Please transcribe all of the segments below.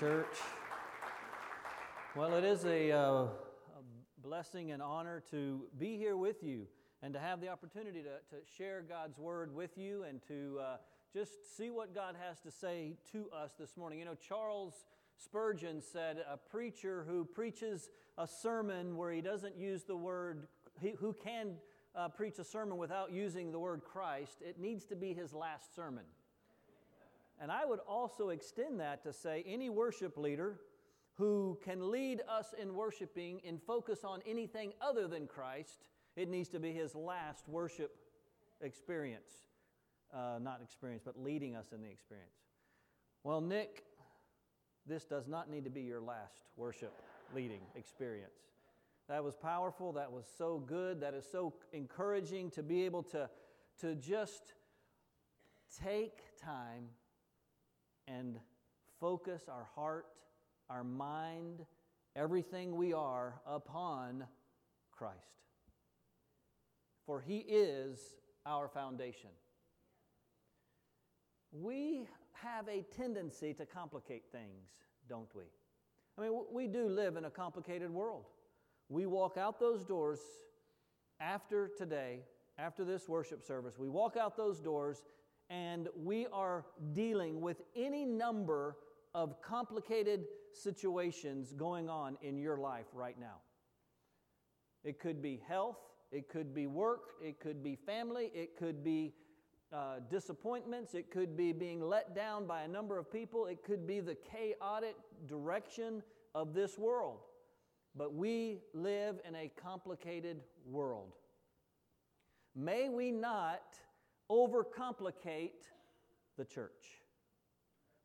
Church. Well, it is a, uh, a, blessing and honor to be here with you and to have the opportunity to, to share God's word with you and to uh, just see what God has to say to us this morning. You know, Charles Spurgeon said, A preacher who preaches a sermon where he doesn't use the word, he, who can uh, preach a sermon without using the word Christ, it needs to be his last sermon. And I would also extend that to say any worship leader who can lead us in worshiping and focus on anything other than Christ, it needs to be his last worship experience. Uh, not experience, but leading us in the experience. Well, Nick, this does not need to be your last worship leading experience. That was powerful. That was so good. That is so encouraging to be able to, to just take time and focus our heart, our mind, everything we are upon Christ. For He is our foundation. We have a tendency to complicate things, don't we? I mean, we do live in a complicated world. We walk out those doors after today, after this worship service, we walk out those doors and we are dealing with any number of complicated situations going on in your life right now. It could be health, it could be work, it could be family, it could be uh, disappointments, it could be being let down by a number of people, it could be the chaotic direction of this world. But we live in a complicated world. May we not overcomplicate the church.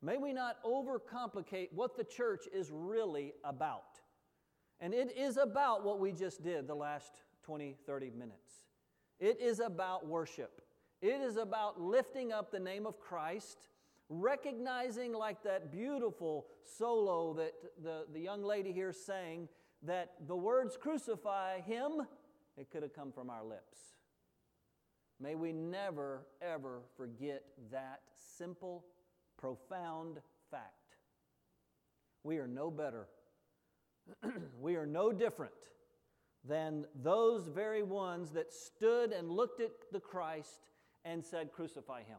May we not overcomplicate what the church is really about. And it is about what we just did the last 20, 30 minutes. It is about worship. It is about lifting up the name of Christ, recognizing, like that beautiful solo that the, the young lady here sang, that the words crucify him, it could have come from our lips. May we never, ever forget that simple, profound fact. We are no better, we are no different than those very ones that stood and looked at the Christ and said, Crucify him.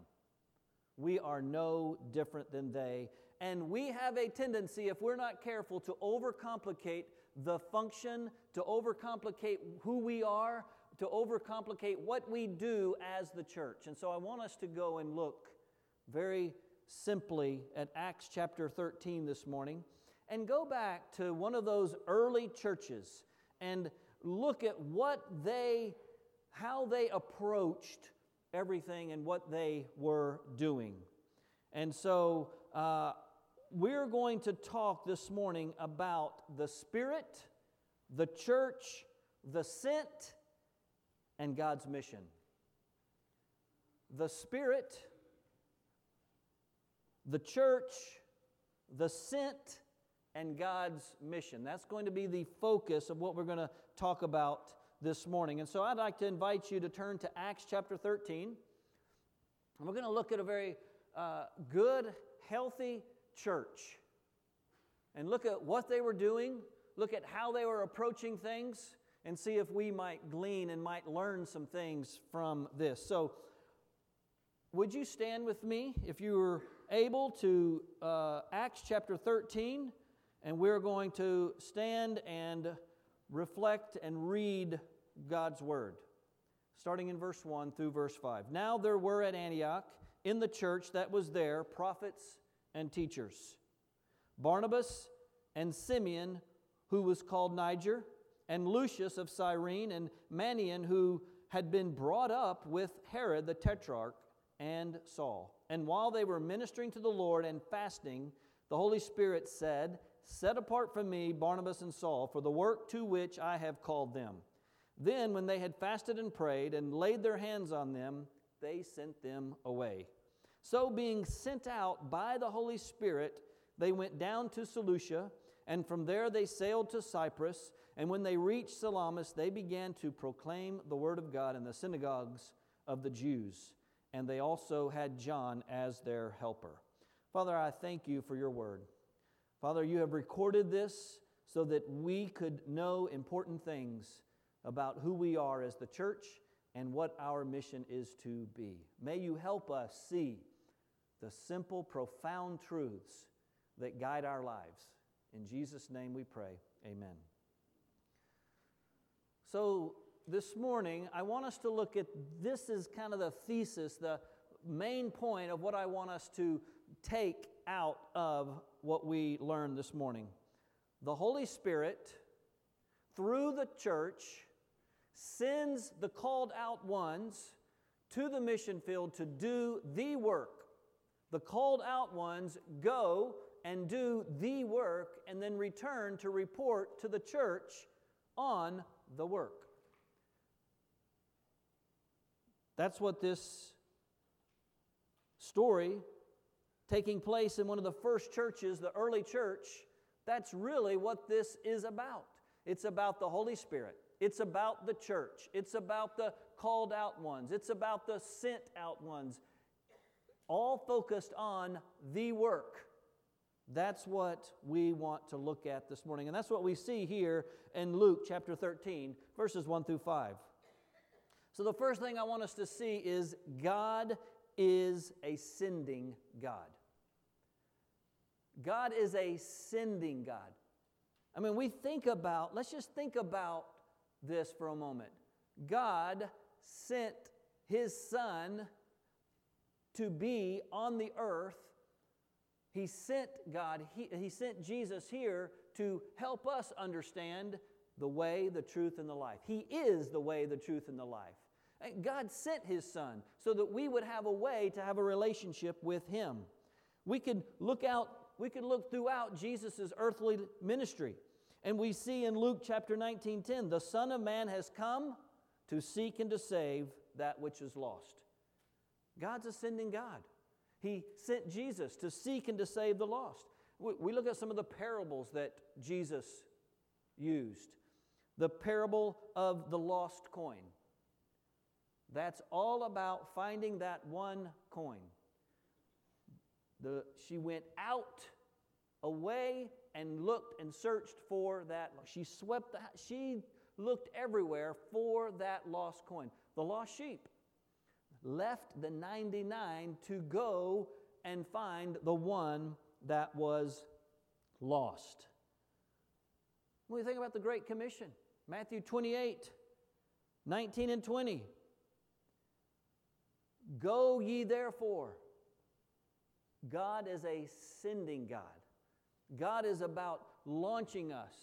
We are no different than they. And we have a tendency, if we're not careful, to overcomplicate the function, to overcomplicate who we are, to overcomplicate what we do as the church. And so I want us to go and look very simply at Acts chapter 13 this morning and go back to one of those early churches and look at what they, how they approached everything and what they were doing. And so uh, we're going to talk this morning about the Spirit, the church, the sent, and God's mission. The Spirit, the church, the sent, and God's mission. That's going to be the focus of what we're going to talk about this morning. And so I'd like to invite you to turn to Acts chapter 13. And we're going to look at a very uh, good, healthy church and look at what they were doing, look at how they were approaching things, and see if we might glean and might learn some things from this. So, would you stand with me if you were able to uh, Acts chapter 13? And we're going to stand and reflect and read God's word, starting in verse 1 through verse 5. Now there were at Antioch in the church that was there prophets and teachers Barnabas and Simeon, who was called Niger and Lucius of Cyrene, and Manaen, who had been brought up with Herod the Tetrarch and Saul. And while they were ministering to the Lord and fasting, the Holy Spirit said, Set apart from me Barnabas and Saul for the work to which I have called them. Then, when they had fasted and prayed and laid their hands on them, they sent them away. So, being sent out by the Holy Spirit, they went down to Seleucia, and from there they sailed to Cyprus. And when they reached Salamis, they began to proclaim the word of God in the synagogues of the Jews. And they also had John as their helper. Father, I thank you for your word. Father, you have recorded this so that we could know important things about who we are as the church and what our mission is to be. May you help us see the simple, profound truths that guide our lives. In Jesus' name we pray. Amen. So, this morning, I want us to look at this is kind of the thesis, the main point of what I want us to take out of what we learned this morning. The Holy Spirit, through the church, sends the called out ones to the mission field to do the work. The called out ones go and do the work and then return to report to the church on the work. That's what this story taking place in one of the first churches, the early church, that's really what this is about. It's about the Holy Spirit. It's about the church. It's about the called out ones. It's about the sent out ones. All focused on the work. That's what we want to look at this morning. And that's what we see here in Luke chapter 13, verses 1 through 5. So, the first thing I want us to see is God is a sending God. God is a sending God. I mean, we think about, let's just think about this for a moment. God sent his son to be on the earth. He sent God, he, he sent Jesus here to help us understand the way, the truth, and the life. He is the way, the truth, and the life. And God sent his son so that we would have a way to have a relationship with him. We could look out, we could look throughout Jesus' earthly ministry. And we see in Luke chapter 19 10, the Son of Man has come to seek and to save that which is lost. God's a sending God. He sent Jesus to seek and to save the lost. We look at some of the parables that Jesus used. The parable of the lost coin. That's all about finding that one coin. The, she went out, away, and looked and searched for that. She swept the she looked everywhere for that lost coin. The lost sheep left the 99 to go and find the one that was lost. When we think about the Great Commission, Matthew 28, 19 and 20. Go ye therefore. God is a sending God. God is about launching us.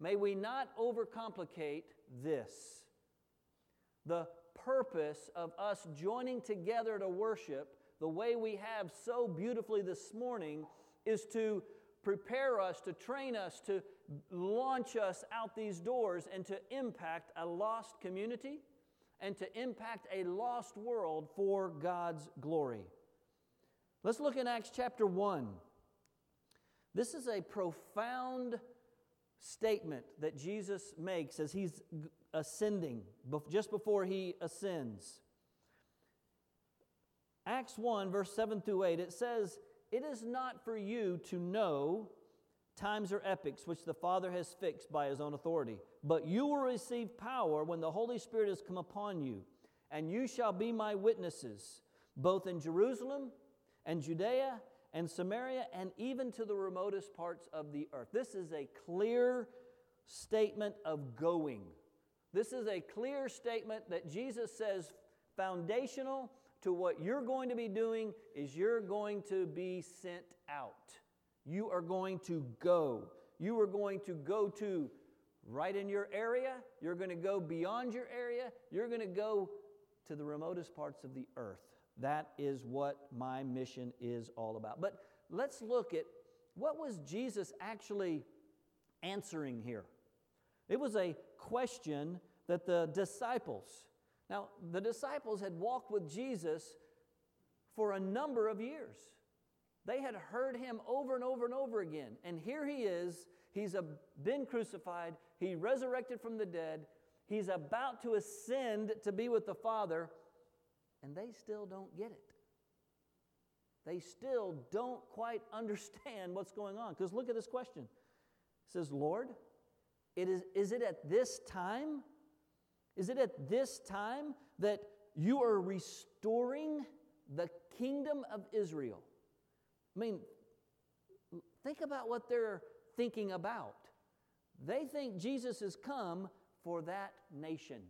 May we not overcomplicate this. The purpose of us joining together to worship, the way we have so beautifully this morning, is to prepare us, to train us, to launch us out these doors and to impact a lost community and to impact a lost world for God's glory. Let's look in Acts chapter 1. This is a profound statement that Jesus makes as he's ascending, just before he ascends. Acts 1, verse 7 through 8, it says, It is not for you to know times or epochs which the Father has fixed by his own authority. But you will receive power when the Holy Spirit has come upon you, and you shall be my witnesses, both in Jerusalem and Judea and Samaria and even to the remotest parts of the earth. This is a clear statement of going. This is a clear statement that Jesus says foundational to what you're going to be doing is you're going to be sent out. You are going to go. You are going to go to right in your area. You're going to go beyond your area. You're going to go to the remotest parts of the earth. That is what my mission is all about. But let's look at what was Jesus actually answering here. It was a question that the disciples, now the disciples had walked with Jesus for a number of years. They had heard him over and over and over again. And here he is. He's been crucified. He resurrected from the dead. He's about to ascend to be with the Father. And they still don't get it. They still don't quite understand what's going on. Because look at this question. It says, Lord, it is, is it at this time? Is it at this time that you are restoring the kingdom of Israel? I mean, think about what they're thinking about. They think Jesus has come for that nation,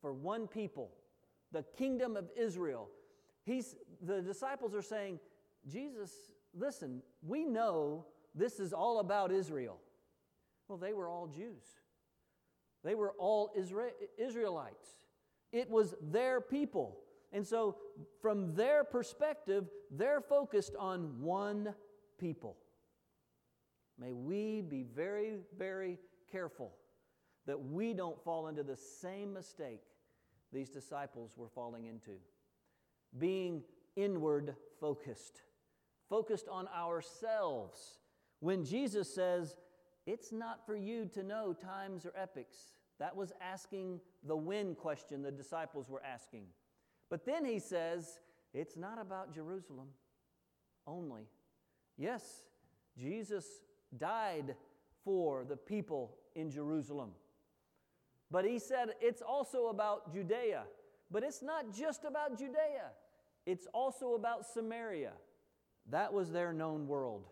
for one people, the kingdom of Israel. He's, the disciples are saying, Jesus, listen, we know this is all about Israel. Well, they were all Jews, they were all Isra- Israelites. It was their people. And so, from their perspective, they're focused on one people. May we be very, very careful that we don't fall into the same mistake these disciples were falling into. Being inward focused, focused on ourselves. When Jesus says, It's not for you to know times or epochs, that was asking the when question the disciples were asking. But then he says, It's not about Jerusalem only. Yes, Jesus died for the people in Jerusalem. But he said it's also about Judea. But it's not just about Judea, it's also about Samaria. That was their known world.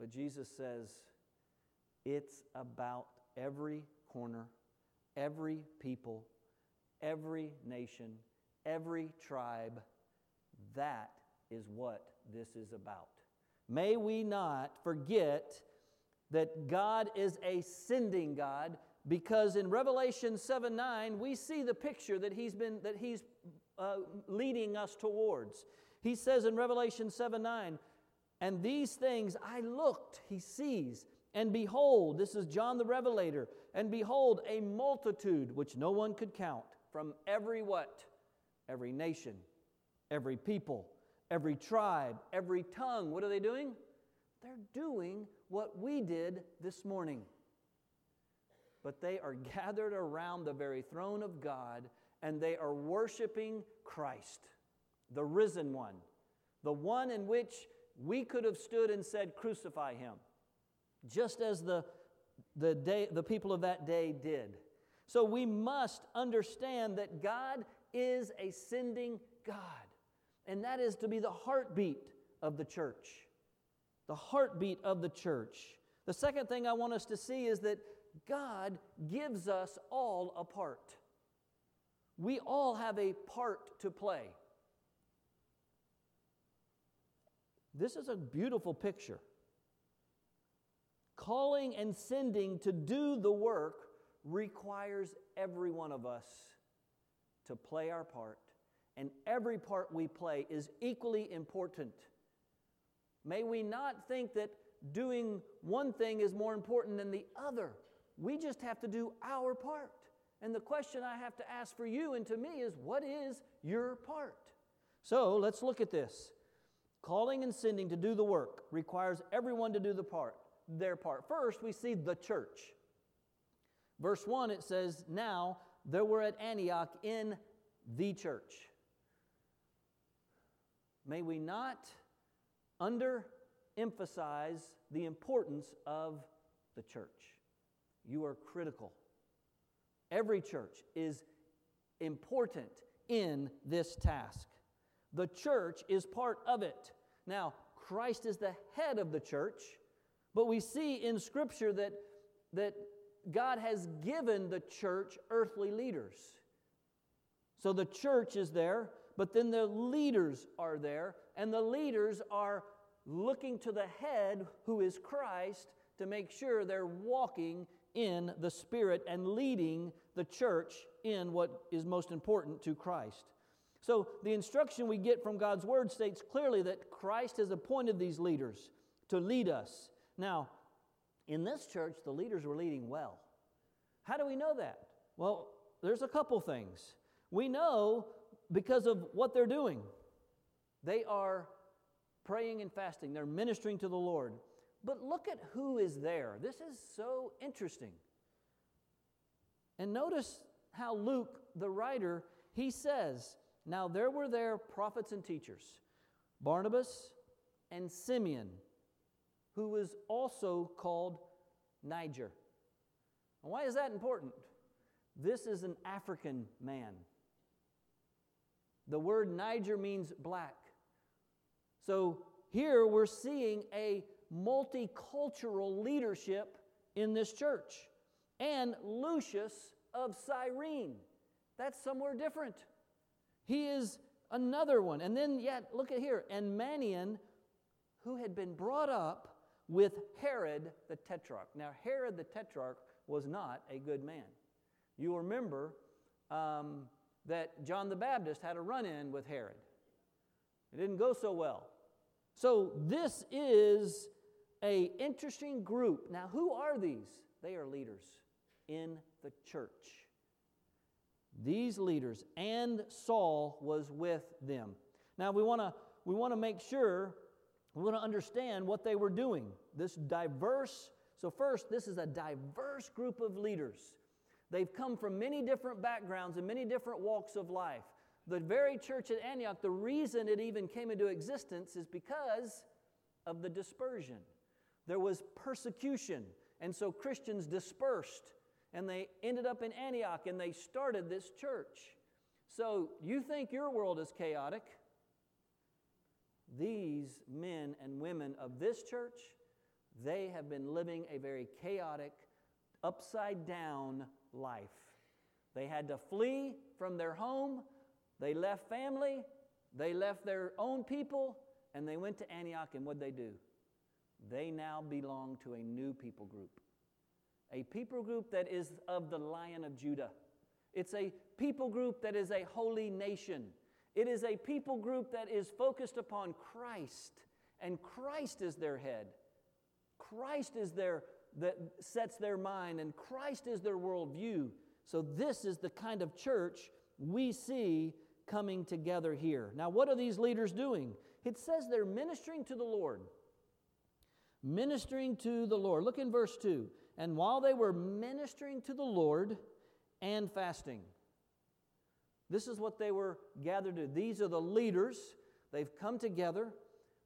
But Jesus says it's about every corner, every people, every nation, every tribe. That is what this is about. May we not forget that God is a sending God because in Revelation 7 9, we see the picture that He's, been, that he's uh, leading us towards. He says in Revelation 7 9, and these things I looked, he sees, and behold, this is John the Revelator, and behold, a multitude which no one could count from every what? Every nation, every people, every tribe, every tongue. What are they doing? They're doing what we did this morning. But they are gathered around the very throne of God and they are worshiping Christ, the risen one, the one in which we could have stood and said, Crucify him, just as the, the, day, the people of that day did. So we must understand that God is a sending God and that is to be the heartbeat of the church. The heartbeat of the church. The second thing I want us to see is that God gives us all a part. We all have a part to play. This is a beautiful picture. Calling and sending to do the work requires every one of us to play our part and every part we play is equally important. May we not think that doing one thing is more important than the other. We just have to do our part. And the question I have to ask for you and to me is what is your part? So let's look at this. Calling and sending to do the work requires everyone to do the part, their part. First, we see the church. Verse 1 it says, "Now there were at Antioch in the church." May we not underemphasize the importance of the church. You are critical. Every church is important in this task. The church is part of it. Now, Christ is the head of the church, but we see in Scripture that, that God has given the church earthly leaders. So the church is there, but then the leaders are there, and the leaders are looking to the head, who is Christ, to make sure they're walking in the Spirit and leading the church in what is most important to Christ. So, the instruction we get from God's Word states clearly that Christ has appointed these leaders to lead us. Now, in this church, the leaders were leading well. How do we know that? Well, there's a couple things. We know because of what they're doing. They are praying and fasting, they're ministering to the Lord. But look at who is there. This is so interesting. And notice how Luke, the writer, he says, Now there were there prophets and teachers, Barnabas and Simeon, who was also called Niger. why is that important? This is an African man. The word Niger means black. So here we're seeing a multicultural leadership in this church. And Lucius of Cyrene. That's somewhere different. He is another one. And then, yet, look at here. And Manaen, who had been brought up with Herod the Tetrarch. Now, Herod the Tetrarch was not a good man. You remember um, that John the Baptist had a run in with Herod. It didn't go so well. So this is a interesting group. Now, who are these? They are leaders in the church. These leaders and Saul was with them. Now we want to we want to make sure we want to understand what they were doing. This diverse so first this is a diverse group of leaders. They've come from many different backgrounds and many different walks of life. The very church at Antioch, the reason it even came into existence is because of the dispersion. There was persecution, and so Christians dispersed and they ended up in Antioch and they started this church. So you think your world is chaotic? These men and women of this church, they have been living a very chaotic, upside down life. They had to flee from their home, they left family, they left their own people, and they went to Antioch, and what they do? They now belong to a new people group a people group that is of the Lion of Judah. It's a people group that is a holy nation. It is a people group that is focused upon Christ, and Christ is their head. Christ is their that sets their mind, and Christ is their worldview. So this is the kind of church we see coming together here. Now, what are these leaders doing? It says they're ministering to the Lord. Ministering to the Lord. Look in verse 2. And while they were ministering to the Lord and fasting, this is what they were gathered to. These are the leaders. They've come together.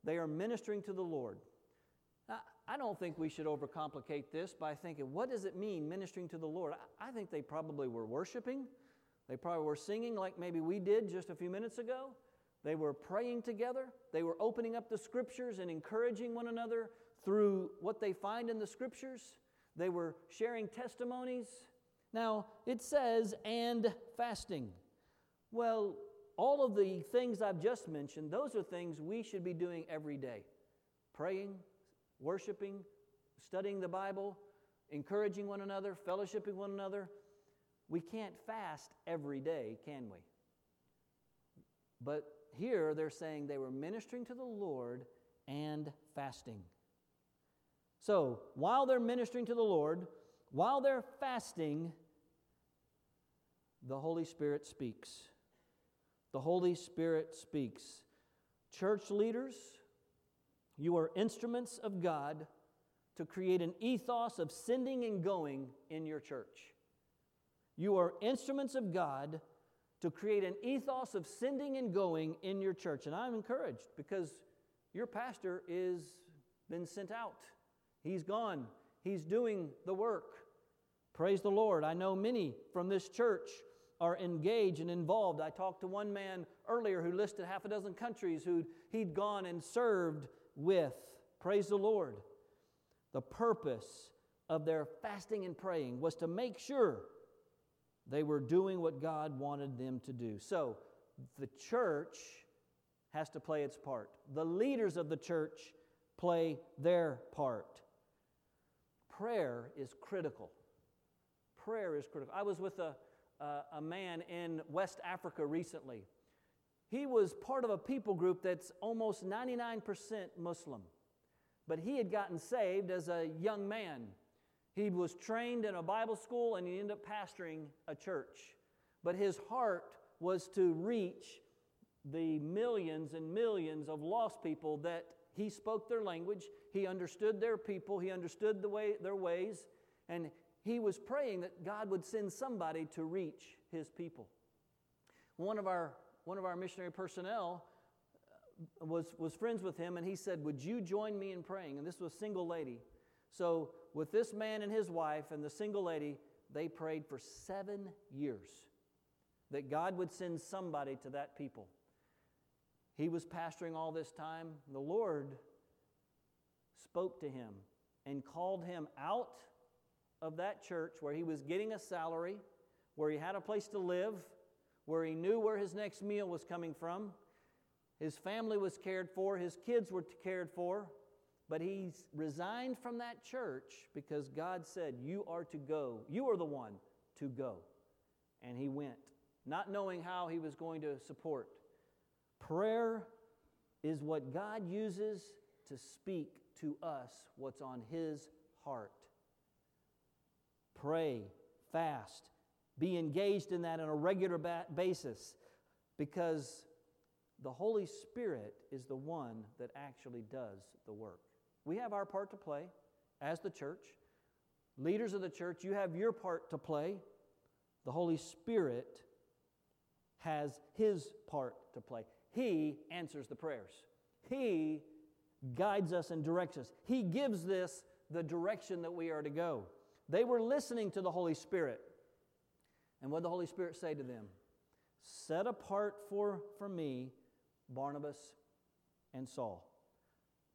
They are ministering to the Lord. Now, I don't think we should overcomplicate this by thinking, what does it mean ministering to the Lord? I think they probably were worshiping. They probably were singing like maybe we did just a few minutes ago. They were praying together. They were opening up the scriptures and encouraging one another through what they find in the scriptures. They were sharing testimonies. Now, it says, and fasting. Well, all of the things I've just mentioned, those are things we should be doing every day praying, worshiping, studying the Bible, encouraging one another, fellowshipping one another. We can't fast every day, can we? But here they're saying they were ministering to the Lord and fasting. So while they're ministering to the Lord, while they're fasting, the Holy Spirit speaks. The Holy Spirit speaks. Church leaders, you are instruments of God to create an ethos of sending and going in your church. You are instruments of God to create an ethos of sending and going in your church. And I'm encouraged because your pastor is been sent out. He's gone, he's doing the work. Praise the Lord. I know many from this church are engaged and involved. I talked to one man earlier who listed half a dozen countries who he'd gone and served with. Praise the Lord. The purpose of their fasting and praying was to make sure they were doing what God wanted them to do. So the church has to play its part. The leaders of the church play their part prayer is critical. Prayer is critical. I was with a, a man in West Africa recently. He was part of a people group that's almost 99% Muslim, but he had gotten saved as a young man. He was trained in a Bible school and he ended up pastoring a church. But his heart was to reach the millions and millions of lost people that he spoke their language, he understood their people, he understood the way, their ways, and he was praying that God would send somebody to reach his people. One of our one of our missionary personnel uh, was, was friends with him, and he said, Would you join me in praying? And this was a single lady. So, with this man and his wife and the single lady, they prayed for seven years that God would send somebody to that people. He was pastoring all this time. The Lord spoke to him and called him out of that church where he was getting a salary, where he had a place to live, where he knew where his next meal was coming from. His family was cared for, his kids were cared for, but he resigned from that church because God said, You are to go. You are the one to go. And he went, not knowing how he was going to support. Prayer is what God uses to speak to us what's on his heart. Pray, fast, be engaged in that on a regular ba- basis because the Holy Spirit is the one that actually does the work. We have our part to play as the church. Leaders of the church, you have your part to play. The Holy Spirit has his part to play. He answers the prayers. He guides us and directs us. He gives this the direction that we are to go. They were listening to the Holy Spirit. And what did the Holy Spirit say to them? Set apart for, for me Barnabas and Saul,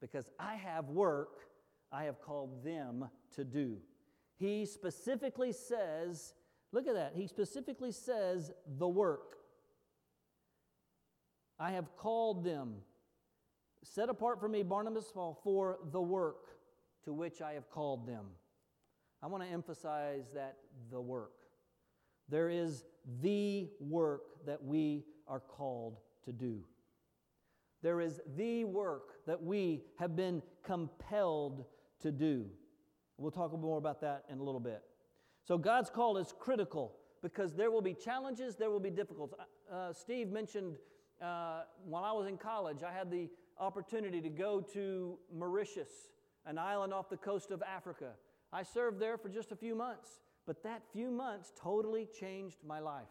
because I have work I have called them to do. He specifically says, look at that, he specifically says the work. I have called them. Set apart for me Barnabas Saul for the work to which I have called them. I want to emphasize that the work. There is the work that we are called to do. There is the work that we have been compelled to do. We'll talk more about that in a little bit. So, God's call is critical because there will be challenges, there will be difficulties. Uh, Steve mentioned uh, while I was in college, I had the opportunity to go to Mauritius, an island off the coast of Africa. I served there for just a few months. But that few months totally changed my life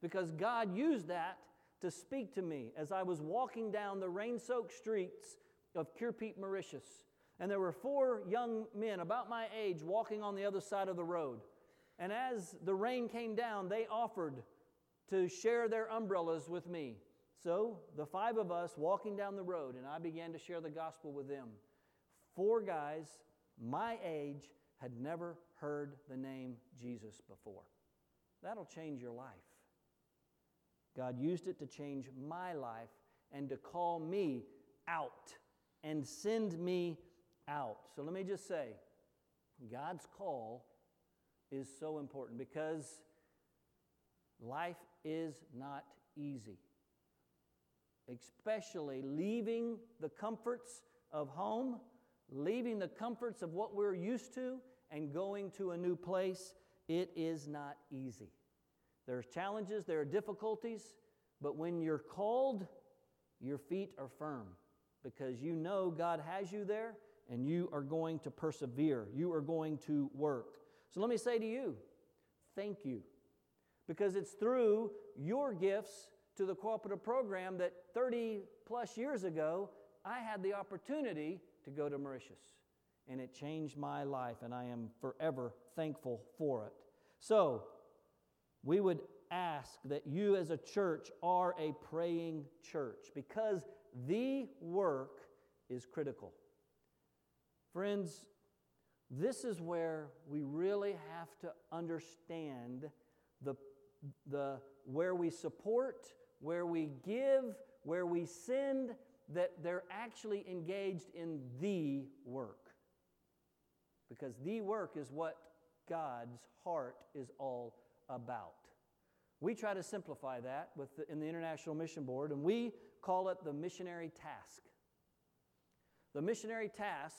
because God used that to speak to me as I was walking down the rain soaked streets of Curepipe, Mauritius. And there were four young men about my age walking on the other side of the road. And as the rain came down, they offered to share their umbrellas with me. So the five of us walking down the road, and I began to share the gospel with them. Four guys, my age, had never heard the name Jesus before. That'll change your life. God used it to change my life and to call me out and send me out. So let me just say God's call is so important because life is not easy, especially leaving the comforts of home, leaving the comforts of what we're used to, and going to a new place, it is not easy. There are challenges, there are difficulties, but when you're called, your feet are firm because you know God has you there and you are going to persevere. You are going to work. So let me say to you, thank you. Because it's through your gifts to the cooperative program that 30 plus years ago, I had the opportunity to go to Mauritius and it changed my life, and I am forever thankful for it. So, we would ask that you as a church are a praying church because the work is critical. Friends, this is where we really have to understand the, the, where we support, where we give, where we send, that they're actually engaged in the work because the work is what God's heart is all about. We try to simplify that with the, in the International Mission Board, and we call it the missionary task. The missionary task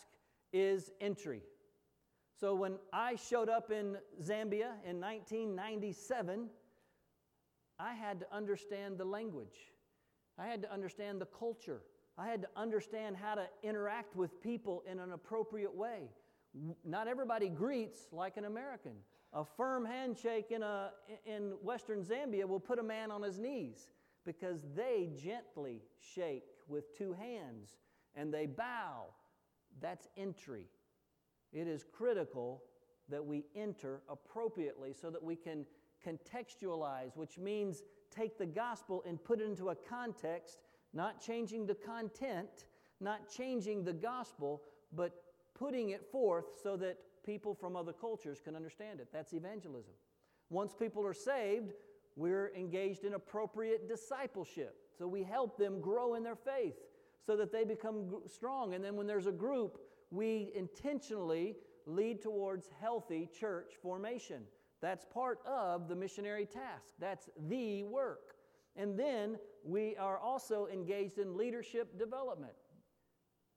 is entry. So when I showed up in Zambia in 1997, I had to understand the language. I had to understand the culture. I had to understand how to interact with people in an appropriate way not everybody greets like an American. A firm handshake in, a, in Western Zambia will put a man on his knees. because they gently shake with two hands and they bow. That's entry. It is critical that we enter appropriately so that we can contextualize, which means take the gospel and put it into a context, not changing the content, not changing the gospel, but putting it forth so that people from other cultures can understand it. That's evangelism. Once people are saved, we're engaged in appropriate discipleship. So we help them grow in their faith so that they become strong. And then when there's a group, we intentionally lead towards healthy church formation. That's part of the missionary task. That's the work. And then we are also engaged in leadership development.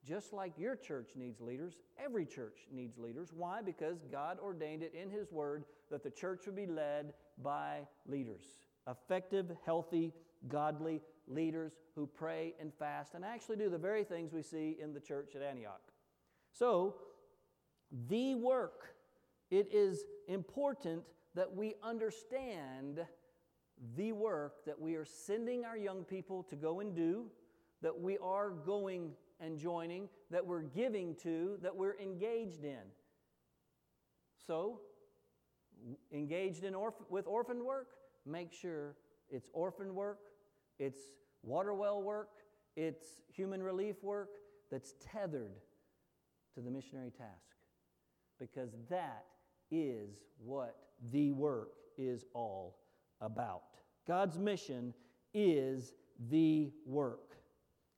Just like your church needs leaders, every church needs leaders. Why? Because God ordained it in His Word that the church would be led by leaders effective, healthy, godly leaders who pray and fast and actually do the very things we see in the church at Antioch. So, the work, it is important that we understand the work that we are sending our young people to go and do, that we are going and joining, that we're giving to, that we're engaged in. So, engaged in orph- with orphan work, make sure it's orphan work, it's water well work, it's human relief work that's tethered to the missionary task. Because that is what the work is all about. God's mission is the work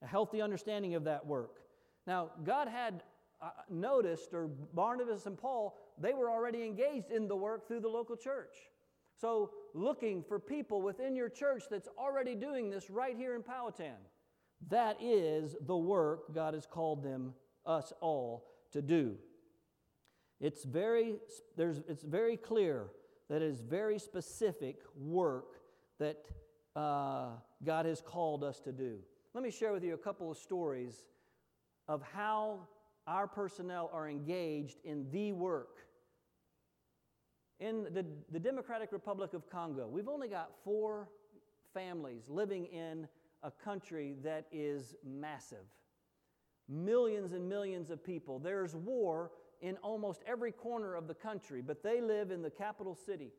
a healthy understanding of that work. Now, God had uh, noticed, or Barnabas and Paul, they were already engaged in the work through the local church. So, looking for people within your church that's already doing this right here in Powhatan, that is the work God has called them, us all, to do. It's very, there's, it's very clear that it is very specific work that uh, God has called us to do. Let me share with you a couple of stories of how our personnel are engaged in the work. In the, the Democratic Republic of Congo, we've only got four families living in a country that is massive. Millions and millions of people. There's war in almost every corner of the country, but they live in the capital city.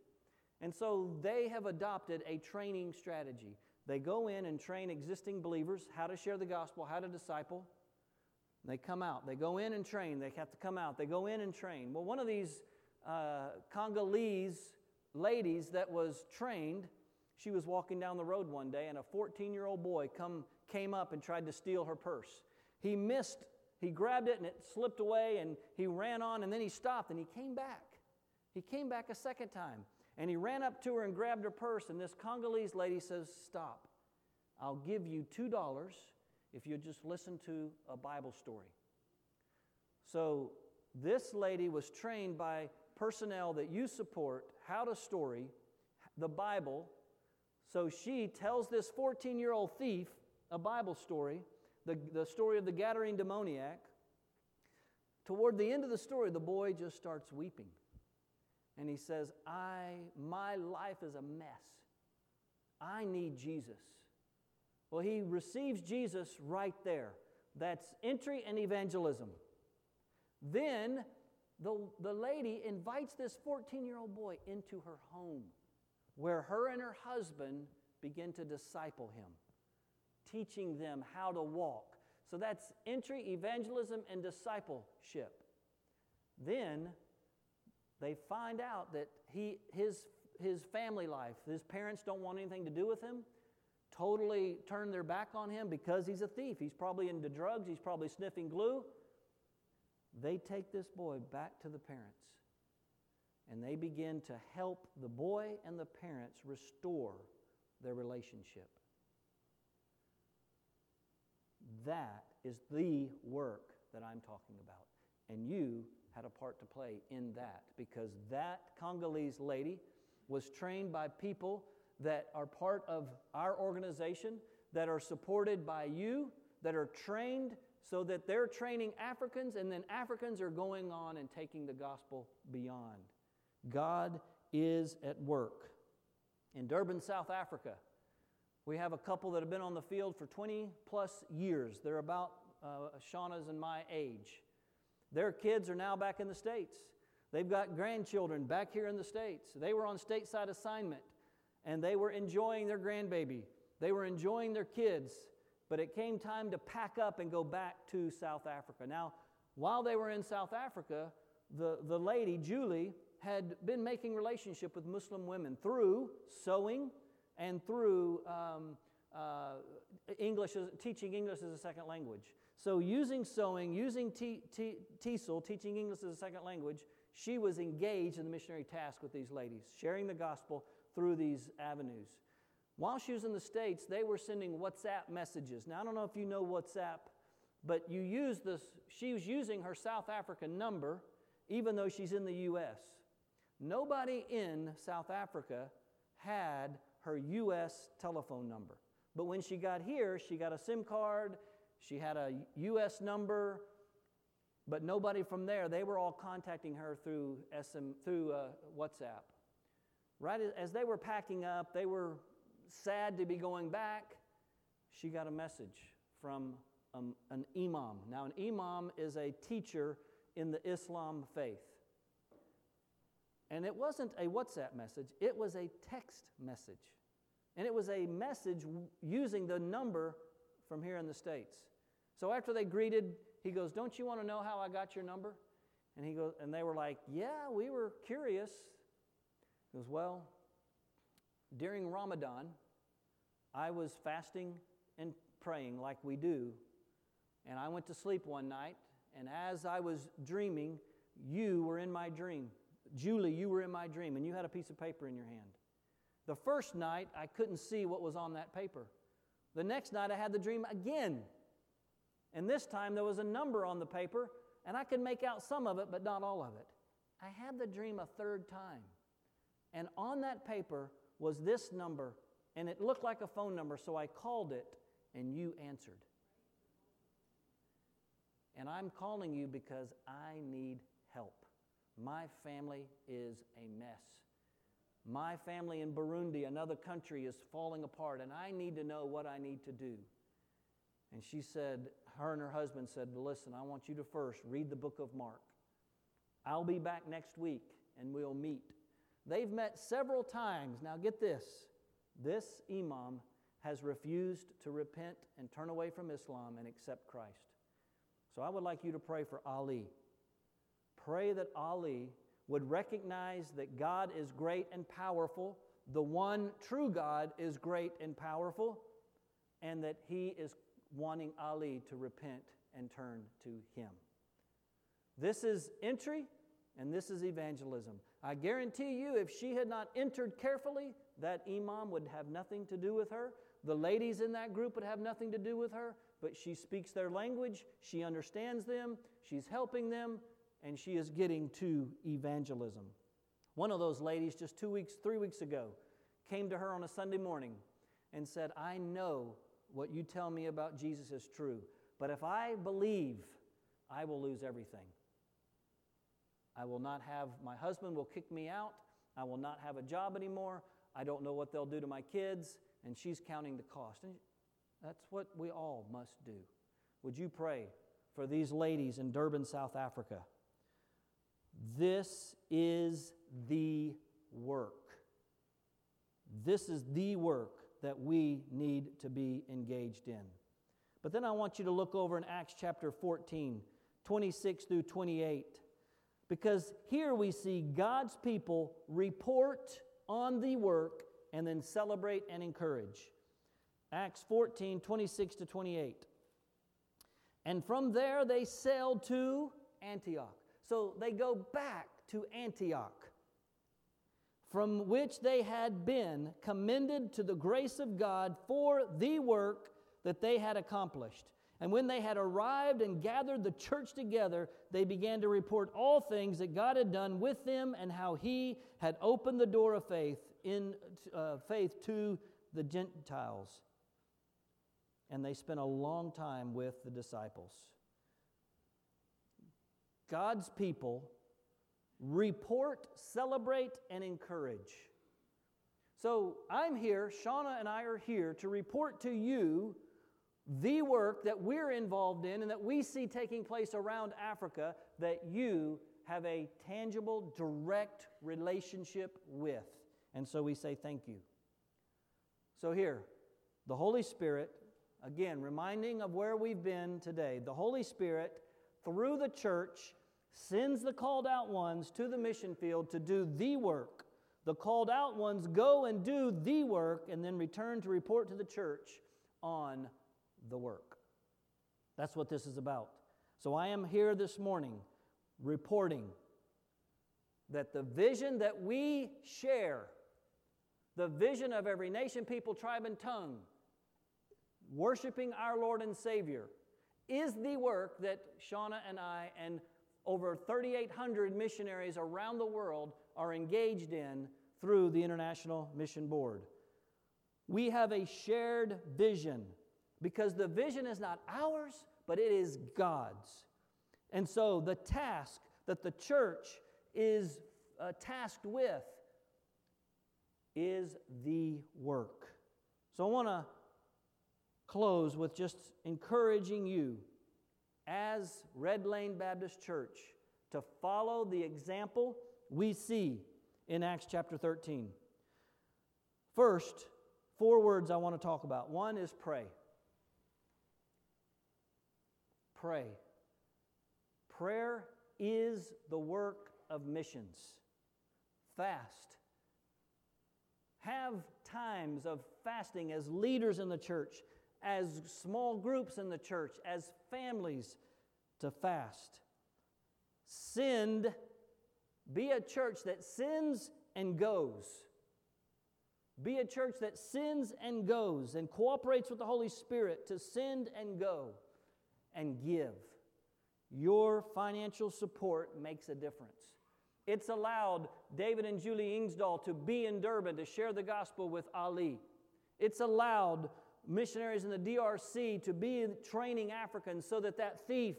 And so they have adopted a training strategy. They go in and train existing believers how to share the gospel, how to disciple. They come out. They go in and train. They have to come out. They go in and train. Well, one of these uh, Congolese ladies that was trained, she was walking down the road one day, and a 14 year old boy come, came up and tried to steal her purse. He missed, he grabbed it, and it slipped away, and he ran on, and then he stopped, and he came back. He came back a second time. And he ran up to her and grabbed her purse, and this Congolese lady says, Stop. I'll give you $2 if you just listen to a Bible story. So, this lady was trained by personnel that you support how to story the Bible. So, she tells this 14 year old thief a Bible story, the, the story of the Gadarene demoniac. Toward the end of the story, the boy just starts weeping and he says, I, my life is a mess. I need Jesus. Well, he receives Jesus right there. That's entry and evangelism. Then the, the lady invites this 14 year old boy into her home where her and her husband begin to disciple him, teaching them how to walk. So that's entry, evangelism, and discipleship. Then they find out that he, his, his family life, his parents don't want anything to do with him, totally turn their back on him because he's a thief. He's probably into drugs, he's probably sniffing glue. They take this boy back to the parents and they begin to help the boy and the parents restore their relationship. That is the work that I'm talking about. And you had a part to play in that because that Congolese lady was trained by people that are part of our organization, that are supported by you, that are trained so that they're training Africans, and then Africans are going on and taking the gospel beyond. God is at work. In Durban, South Africa, We have a couple that have been on the field for 20 plus years. They're about uh, Shauna's and my age. Their kids are now back in the States. They've got grandchildren back here in the States. They were on stateside assignment and they were enjoying their grandbaby. They were enjoying their kids, but it came time to pack up and go back to South Africa. Now, while they were in South Africa, the, the lady, Julie, had been making relationship with Muslim women through sewing and through um, uh, English, teaching English as a second language. So, using sewing, using t- t- TESOL, teaching English as a second language, she was engaged in the missionary task with these ladies, sharing the gospel through these avenues. While she was in the States, they were sending WhatsApp messages. Now, I don't know if you know WhatsApp, but you use this, she was using her South African number, even though she's in the U.S. Nobody in South Africa had her U.S. telephone number. But when she got here, she got a SIM card, she had a U.S. number, but nobody from there. They were all contacting her through, SM, through uh, WhatsApp. Right as they were packing up, they were sad to be going back. She got a message from um, an imam. Now, an imam is a teacher in the Islam faith. And it wasn't a WhatsApp message, it was a text message. And it was a message using the number from here in the States. So after they greeted, he goes, Don't you want to know how I got your number? And he goes, and they were like, Yeah, we were curious. He goes, Well, during Ramadan, I was fasting and praying like we do. And I went to sleep one night, and as I was dreaming, you were in my dream. Julie, you were in my dream, and you had a piece of paper in your hand. The first night, I couldn't see what was on that paper. The next night, I had the dream again. And this time, there was a number on the paper, and I could make out some of it, but not all of it. I had the dream a third time. And on that paper was this number, and it looked like a phone number, so I called it, and you answered. And I'm calling you because I need help. My family is a mess. My family in Burundi, another country, is falling apart, and I need to know what I need to do. And she said, her and her husband said, Listen, I want you to first read the book of Mark. I'll be back next week and we'll meet. They've met several times. Now, get this this imam has refused to repent and turn away from Islam and accept Christ. So I would like you to pray for Ali. Pray that Ali would recognize that God is great and powerful, the one true God is great and powerful, and that he is wanting Ali to repent and turn to him. This is entry and this is evangelism. I guarantee you, if she had not entered carefully, that imam would have nothing to do with her. The ladies in that group would have nothing to do with her, but she speaks their language, she understands them, she's helping them, and she is getting to evangelism. One of those ladies, just two weeks, three weeks ago, came to her on a Sunday morning and said, I know what you tell me about Jesus is true, but if I believe, I will lose everything. I will not have, my husband will kick me out. I will not have a job anymore. I don't know what they'll do to my kids. And she's counting the cost. And that's what we all must do. Would you pray for these ladies in Durban, South Africa? This is the work. This is the work that we need to be engaged in. But then I want you to look over in Acts chapter 14, 26 through 28. Because here we see God's people report on the work and then celebrate and encourage. Acts 14, 26 to 28. And from there they sailed to Antioch. So they go back to Antioch, from which they had been commended to the grace of God for the work that they had accomplished. And when they had arrived and gathered the church together, they began to report all things that God had done with them and how He had opened the door of faith in uh, faith to the Gentiles. And they spent a long time with the disciples. God's people report, celebrate, and encourage. So I'm here, Shauna and I are here to report to you the work that we're involved in and that we see taking place around Africa that you have a tangible, direct relationship with. And so we say thank you. So here, the Holy Spirit, again, reminding of where we've been today, the Holy Spirit, through the church, sends the called out ones to the mission field to do the work. The called out ones go and do the work and then return to report to the church on the work. That's what this is about. So I am here this morning reporting that the vision that we share, the vision of every nation, people, tribe, and tongue, worshiping our Lord and Savior, is the work that Shauna and I and over 3,800 missionaries around the world are engaged in through the International Mission Board. We have a shared vision because the vision is not ours, but it is God's. And so the task that the church is uh, tasked with is the work. So I want to close with just encouraging you as Red Lane Baptist Church to follow the example we see in Acts chapter 13. First, four words I want to talk about. One is pray. Pray. Prayer is the work of missions. Fast. Have times of fasting as leaders in the church, as small groups in the church, as families to fast. Send, be a church that sends and goes. Be a church that sends and goes and cooperates with the Holy Spirit to send and go and give. Your financial support makes a difference. It's allowed David and Julie Ingsdahl to be in Durban to share the gospel with Ali. It's allowed missionaries in the DRC to be training Africans so that that thief,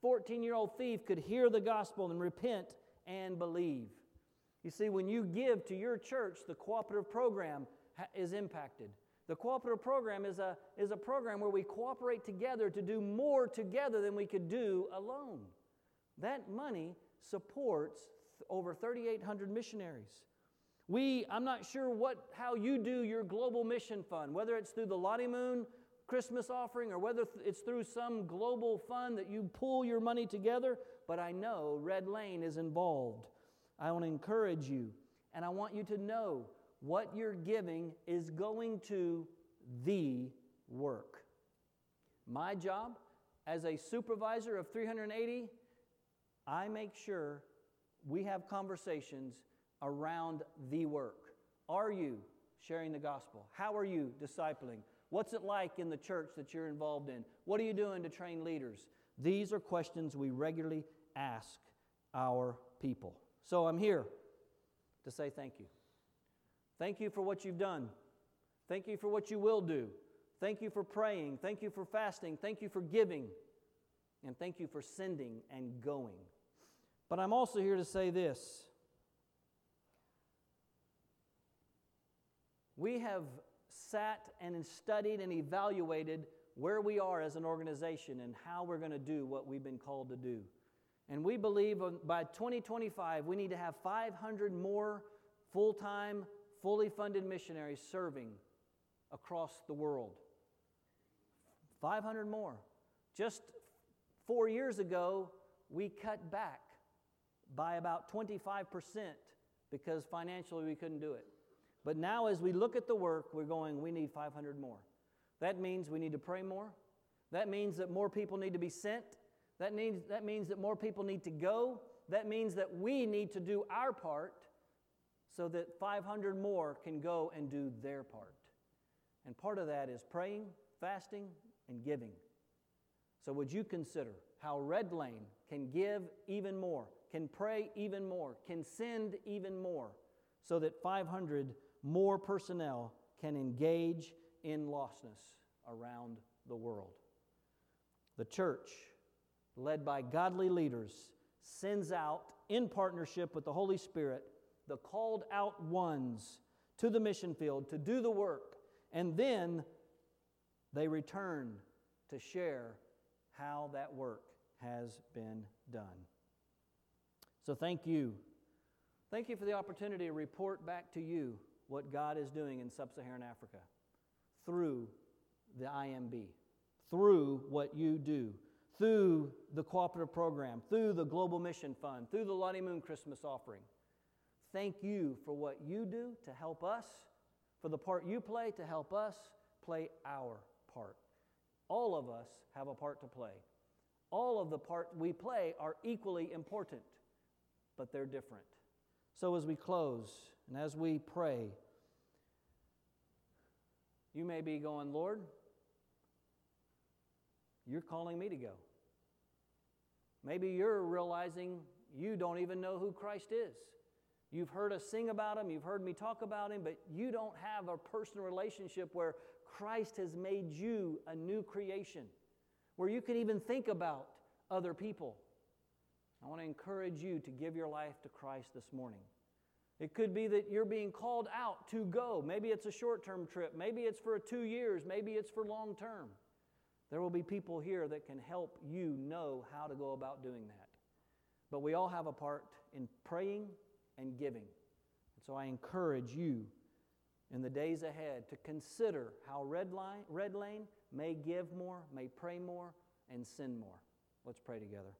14 year old thief, could hear the gospel and repent and believe. You see, when you give to your church, the cooperative program is impacted. The cooperative program is a, is a program where we cooperate together to do more together than we could do alone. That money supports over 3,800 missionaries. We, I'm not sure what, how you do your global mission fund, whether it's through the Lottie Moon Christmas offering or whether it's through some global fund that you pull your money together, but I know Red Lane is involved. I want to encourage you, and I want you to know what you're giving is going to the work. My job as a supervisor of 380, I make sure we have conversations around the work. Are you sharing the gospel? How are you discipling? What's it like in the church that you're involved in? What are you doing to train leaders? These are questions we regularly ask our people. So I'm here to say thank you. Thank you for what you've done. Thank you for what you will do. Thank you for praying. Thank you for fasting. Thank you for giving. And thank you for sending and going. But I'm also here to say this. We have sat and studied and evaluated where we are as an organization and how we're going to do what we've been called to do. And we believe um, by 2025, we need to have 500 more full time fully funded missionaries serving across the world. 500 more. Just four years ago, we cut back by about 25% because financially we couldn't do it. But now, as we look at the work, we're going, we need 500 more. That means we need to pray more. That means that more people need to be sent. That means, that means that more people need to go. That means that we need to do our part so that 500 more can go and do their part. And part of that is praying, fasting, and giving. So, would you consider how Red Lane can give even more, can pray even more, can send even more, so that 500 more personnel can engage in lostness around the world? The church, led by godly leaders, sends out in partnership with the Holy Spirit the called out ones to the mission field to do the work, and then they return to share how that work has been done. So thank you. Thank you for the opportunity to report back to you what God is doing in sub Saharan Africa through the IMB, through what you do, through the cooperative program, through the Global Mission Fund, through the Lottie Moon Christmas offering. Thank you for what you do to help us, for the part you play to help us play our part. All of us have a part to play. All of the parts we play are equally important, but they're different. So as we close and as we pray, you may be going, Lord, you're calling me to go. Maybe you're realizing you don't even know who Christ is. You've heard us sing about him, you've heard me talk about him, but you don't have a personal relationship where Christ has made you a new creation, where you can even think about other people. I want to encourage you to give your life to Christ this morning. It could be that you're being called out to go. Maybe it's a short term trip. Maybe it's for two years. Maybe it's for long term. There will be people here that can help you know how to go about doing that. But we all have a part in praying and giving. And so I encourage you in the days ahead to consider how Red, Line, Red Lane may give more, may pray more, and send more. Let's pray together.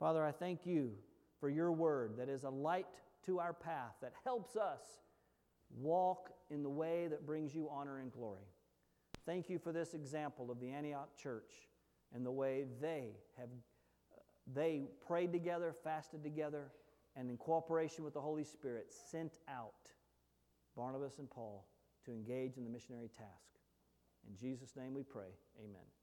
Father, I thank you for your word that is a light to our path, that helps us walk in the way that brings you honor and glory. Thank you for this example of the Antioch church and the way they have they prayed together, fasted together, and in cooperation with the Holy Spirit sent out Barnabas and Paul to engage in the missionary task. In Jesus' name we pray. Amen.